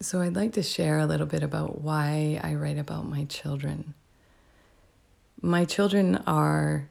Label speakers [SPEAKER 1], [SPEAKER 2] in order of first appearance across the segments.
[SPEAKER 1] So, I'd like to share a little bit about why I write about my children. My children are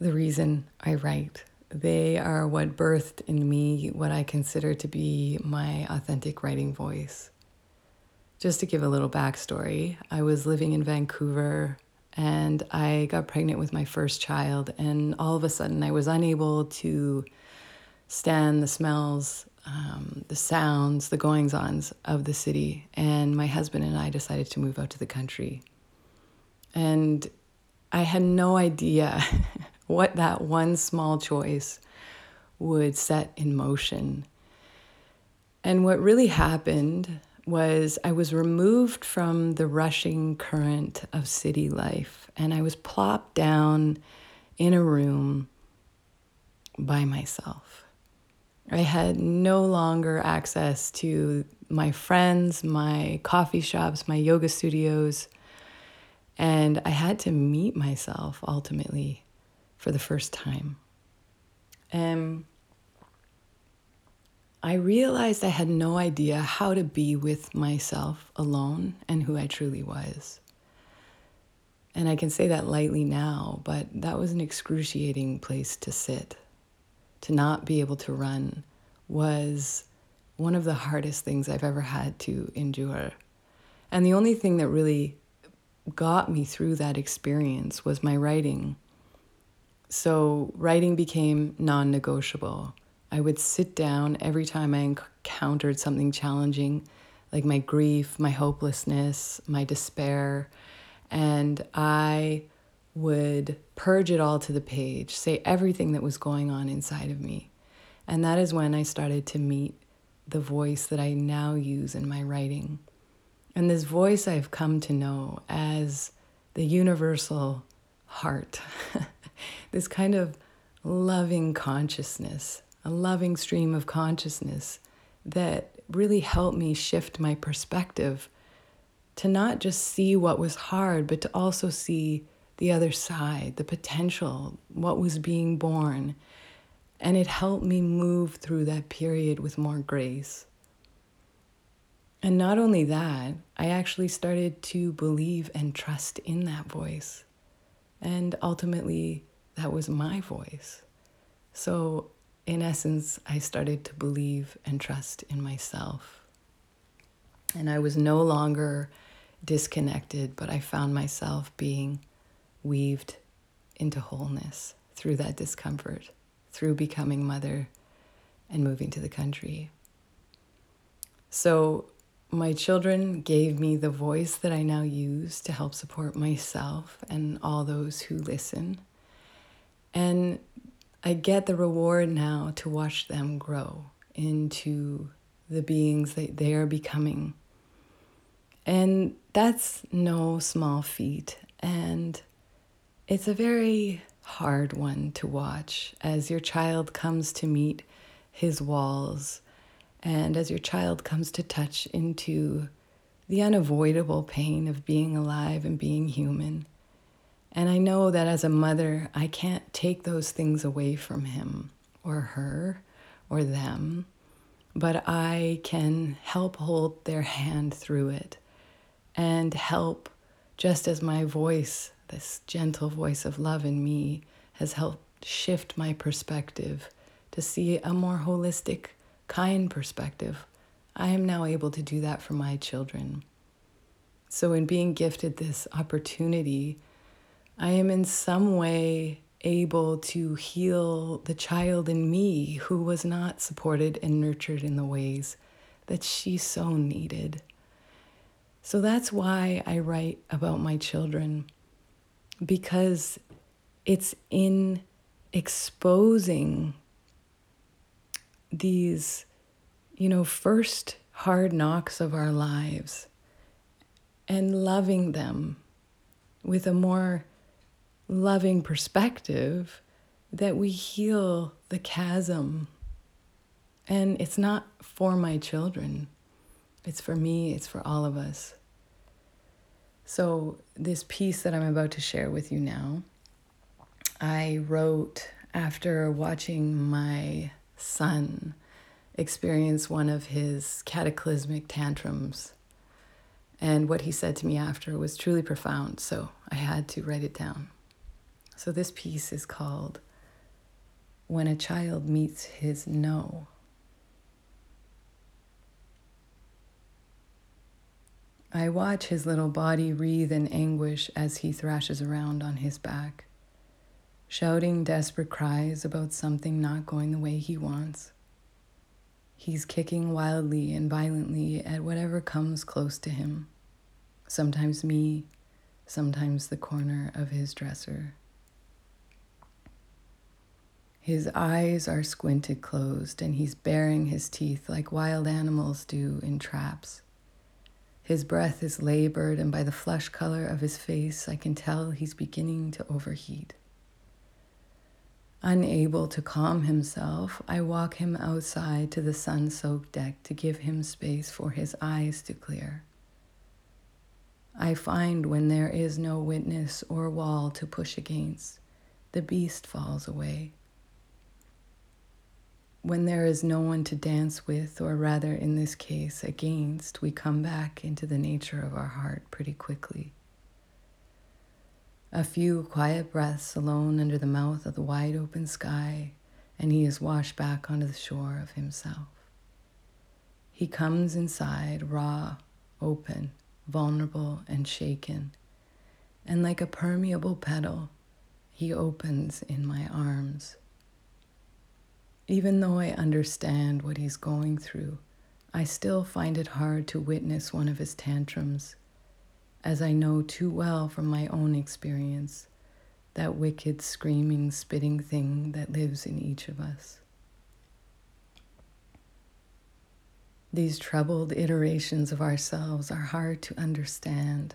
[SPEAKER 1] the reason I write. They are what birthed in me what I consider to be my authentic writing voice. Just to give a little backstory, I was living in Vancouver and I got pregnant with my first child, and all of a sudden I was unable to stand the smells, um, the sounds, the goings ons of the city. And my husband and I decided to move out to the country. And I had no idea what that one small choice would set in motion. And what really happened was I was removed from the rushing current of city life and I was plopped down in a room by myself. I had no longer access to my friends, my coffee shops, my yoga studios, and I had to meet myself ultimately for the first time. And I realized I had no idea how to be with myself alone and who I truly was. And I can say that lightly now, but that was an excruciating place to sit. To not be able to run was one of the hardest things I've ever had to endure. And the only thing that really got me through that experience was my writing. So, writing became non negotiable. I would sit down every time I encountered something challenging, like my grief, my hopelessness, my despair, and I would purge it all to the page, say everything that was going on inside of me. And that is when I started to meet the voice that I now use in my writing. And this voice I've come to know as the universal heart, this kind of loving consciousness, a loving stream of consciousness that really helped me shift my perspective to not just see what was hard, but to also see the other side, the potential, what was being born. And it helped me move through that period with more grace. And not only that, I actually started to believe and trust in that voice. And ultimately, that was my voice. So, in essence, I started to believe and trust in myself. And I was no longer disconnected, but I found myself being weaved into wholeness through that discomfort, through becoming mother and moving to the country. So, my children gave me the voice that I now use to help support myself and all those who listen. And I get the reward now to watch them grow into the beings that they are becoming. And that's no small feat. And it's a very hard one to watch as your child comes to meet his walls and as your child comes to touch into the unavoidable pain of being alive and being human. And I know that as a mother, I can't take those things away from him or her or them, but I can help hold their hand through it and help, just as my voice, this gentle voice of love in me, has helped shift my perspective to see a more holistic kind perspective, I am now able to do that for my children. So, in being gifted this opportunity, I am in some way able to heal the child in me who was not supported and nurtured in the ways that she so needed. So that's why I write about my children, because it's in exposing these, you know, first hard knocks of our lives and loving them with a more loving perspective that we heal the chasm. And it's not for my children, it's for me, it's for all of us. So, this piece that I'm about to share with you now, I wrote after watching my son experience one of his cataclysmic tantrums. And what he said to me after was truly profound, so I had to write it down. So this piece is called When a Child Meets His No. I watch his little body writhe in anguish as he thrashes around on his back, shouting desperate cries about something not going the way he wants. He's kicking wildly and violently at whatever comes close to him, sometimes me, sometimes the corner of his dresser. His eyes are squinted closed, and he's baring his teeth like wild animals do in traps. His breath is labored, and by the flesh color of his face, I can tell he's beginning to overheat. Unable to calm himself, I walk him outside to the sun soaked deck to give him space for his eyes to clear. I find when there is no witness or wall to push against, the beast falls away when there is no one to dance with, or rather, in this case, against, we come back into the nature of our heart pretty quickly. A few quiet breaths alone under the mouth of the wide open sky, and he is washed back onto the shore of himself. He comes inside raw, open, vulnerable, and shaken, and like a permeable petal, he opens in my arms. Even though I understand what he's going through, I still find it hard to witness one of his tantrums, as I know too well from my own experience that wicked, screaming, spitting thing that lives in each of us. These troubled iterations of ourselves are hard to understand,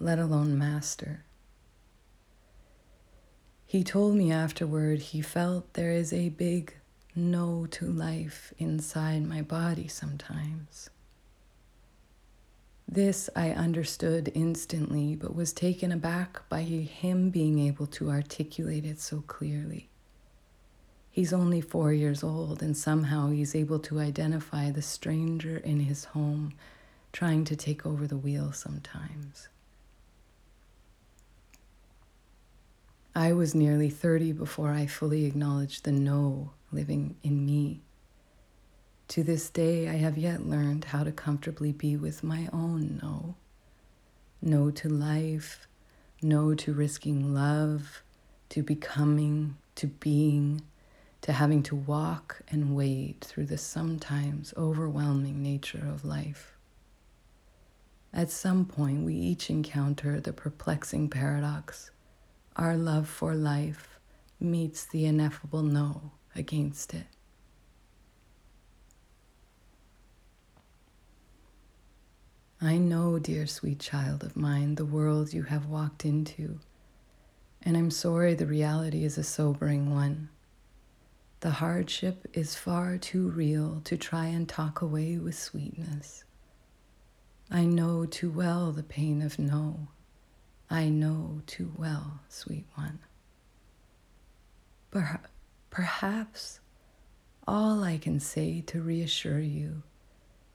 [SPEAKER 1] let alone master. He told me afterward he felt there is a big no to life inside my body sometimes. This I understood instantly, but was taken aback by him being able to articulate it so clearly. He's only four years old, and somehow he's able to identify the stranger in his home trying to take over the wheel sometimes. I was nearly 30 before I fully acknowledged the no living in me. To this day, I have yet learned how to comfortably be with my own no. No to life, no to risking love, to becoming, to being, to having to walk and wade through the sometimes overwhelming nature of life. At some point, we each encounter the perplexing paradox our love for life meets the ineffable no against it. I know, dear sweet child of mine, the world you have walked into, and I'm sorry the reality is a sobering one. The hardship is far too real to try and talk away with sweetness. I know too well the pain of no. I know too well, sweet one. Perhaps Perhaps all I can say to reassure you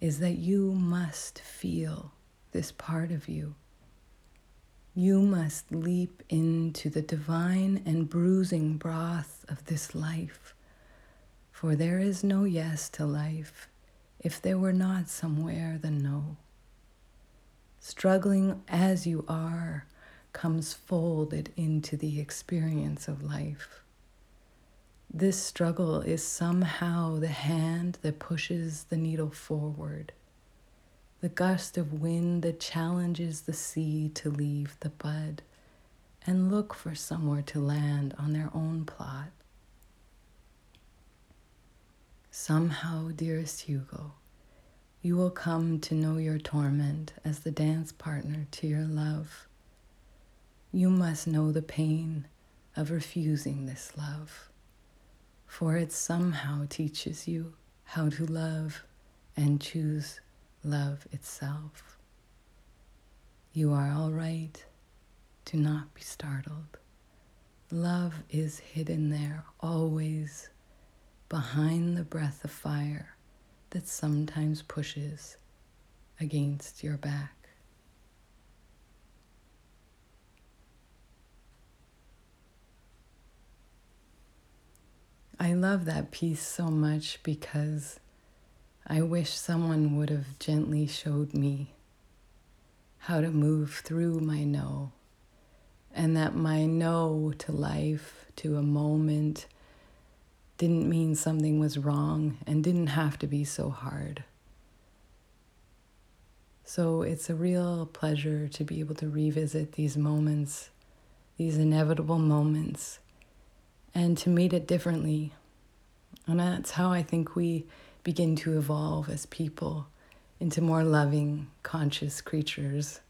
[SPEAKER 1] is that you must feel this part of you. You must leap into the divine and bruising broth of this life, for there is no yes to life if there were not somewhere the no. Struggling as you are comes folded into the experience of life. This struggle is somehow the hand that pushes the needle forward, the gust of wind that challenges the seed to leave the bud and look for somewhere to land on their own plot. Somehow, dearest Hugo, you will come to know your torment as the dance partner to your love. You must know the pain of refusing this love for it somehow teaches you how to love and choose love itself. You are all right. Do not be startled. Love is hidden there, always behind the breath of fire that sometimes pushes against your back. I love that piece so much because I wish someone would have gently showed me how to move through my no, and that my no to life, to a moment, didn't mean something was wrong and didn't have to be so hard. So it's a real pleasure to be able to revisit these moments, these inevitable moments, and to meet it differently. And that's how I think we begin to evolve as people into more loving, conscious creatures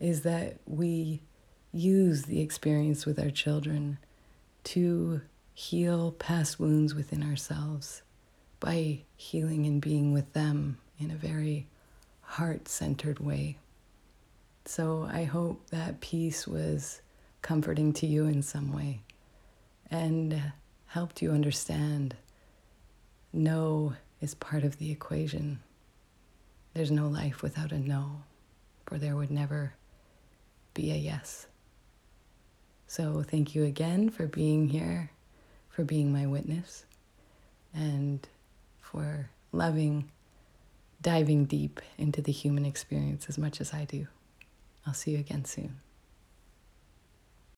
[SPEAKER 1] is that we use the experience with our children to heal past wounds within ourselves by healing and being with them in a very heart centered way. So I hope that piece was comforting to you in some way and helped you understand no is part of the equation. There's no life without a no, for there would never be a yes. So, thank you again for being here, for being my witness, and for loving, diving deep into the human experience as much as I do. I'll see you again soon.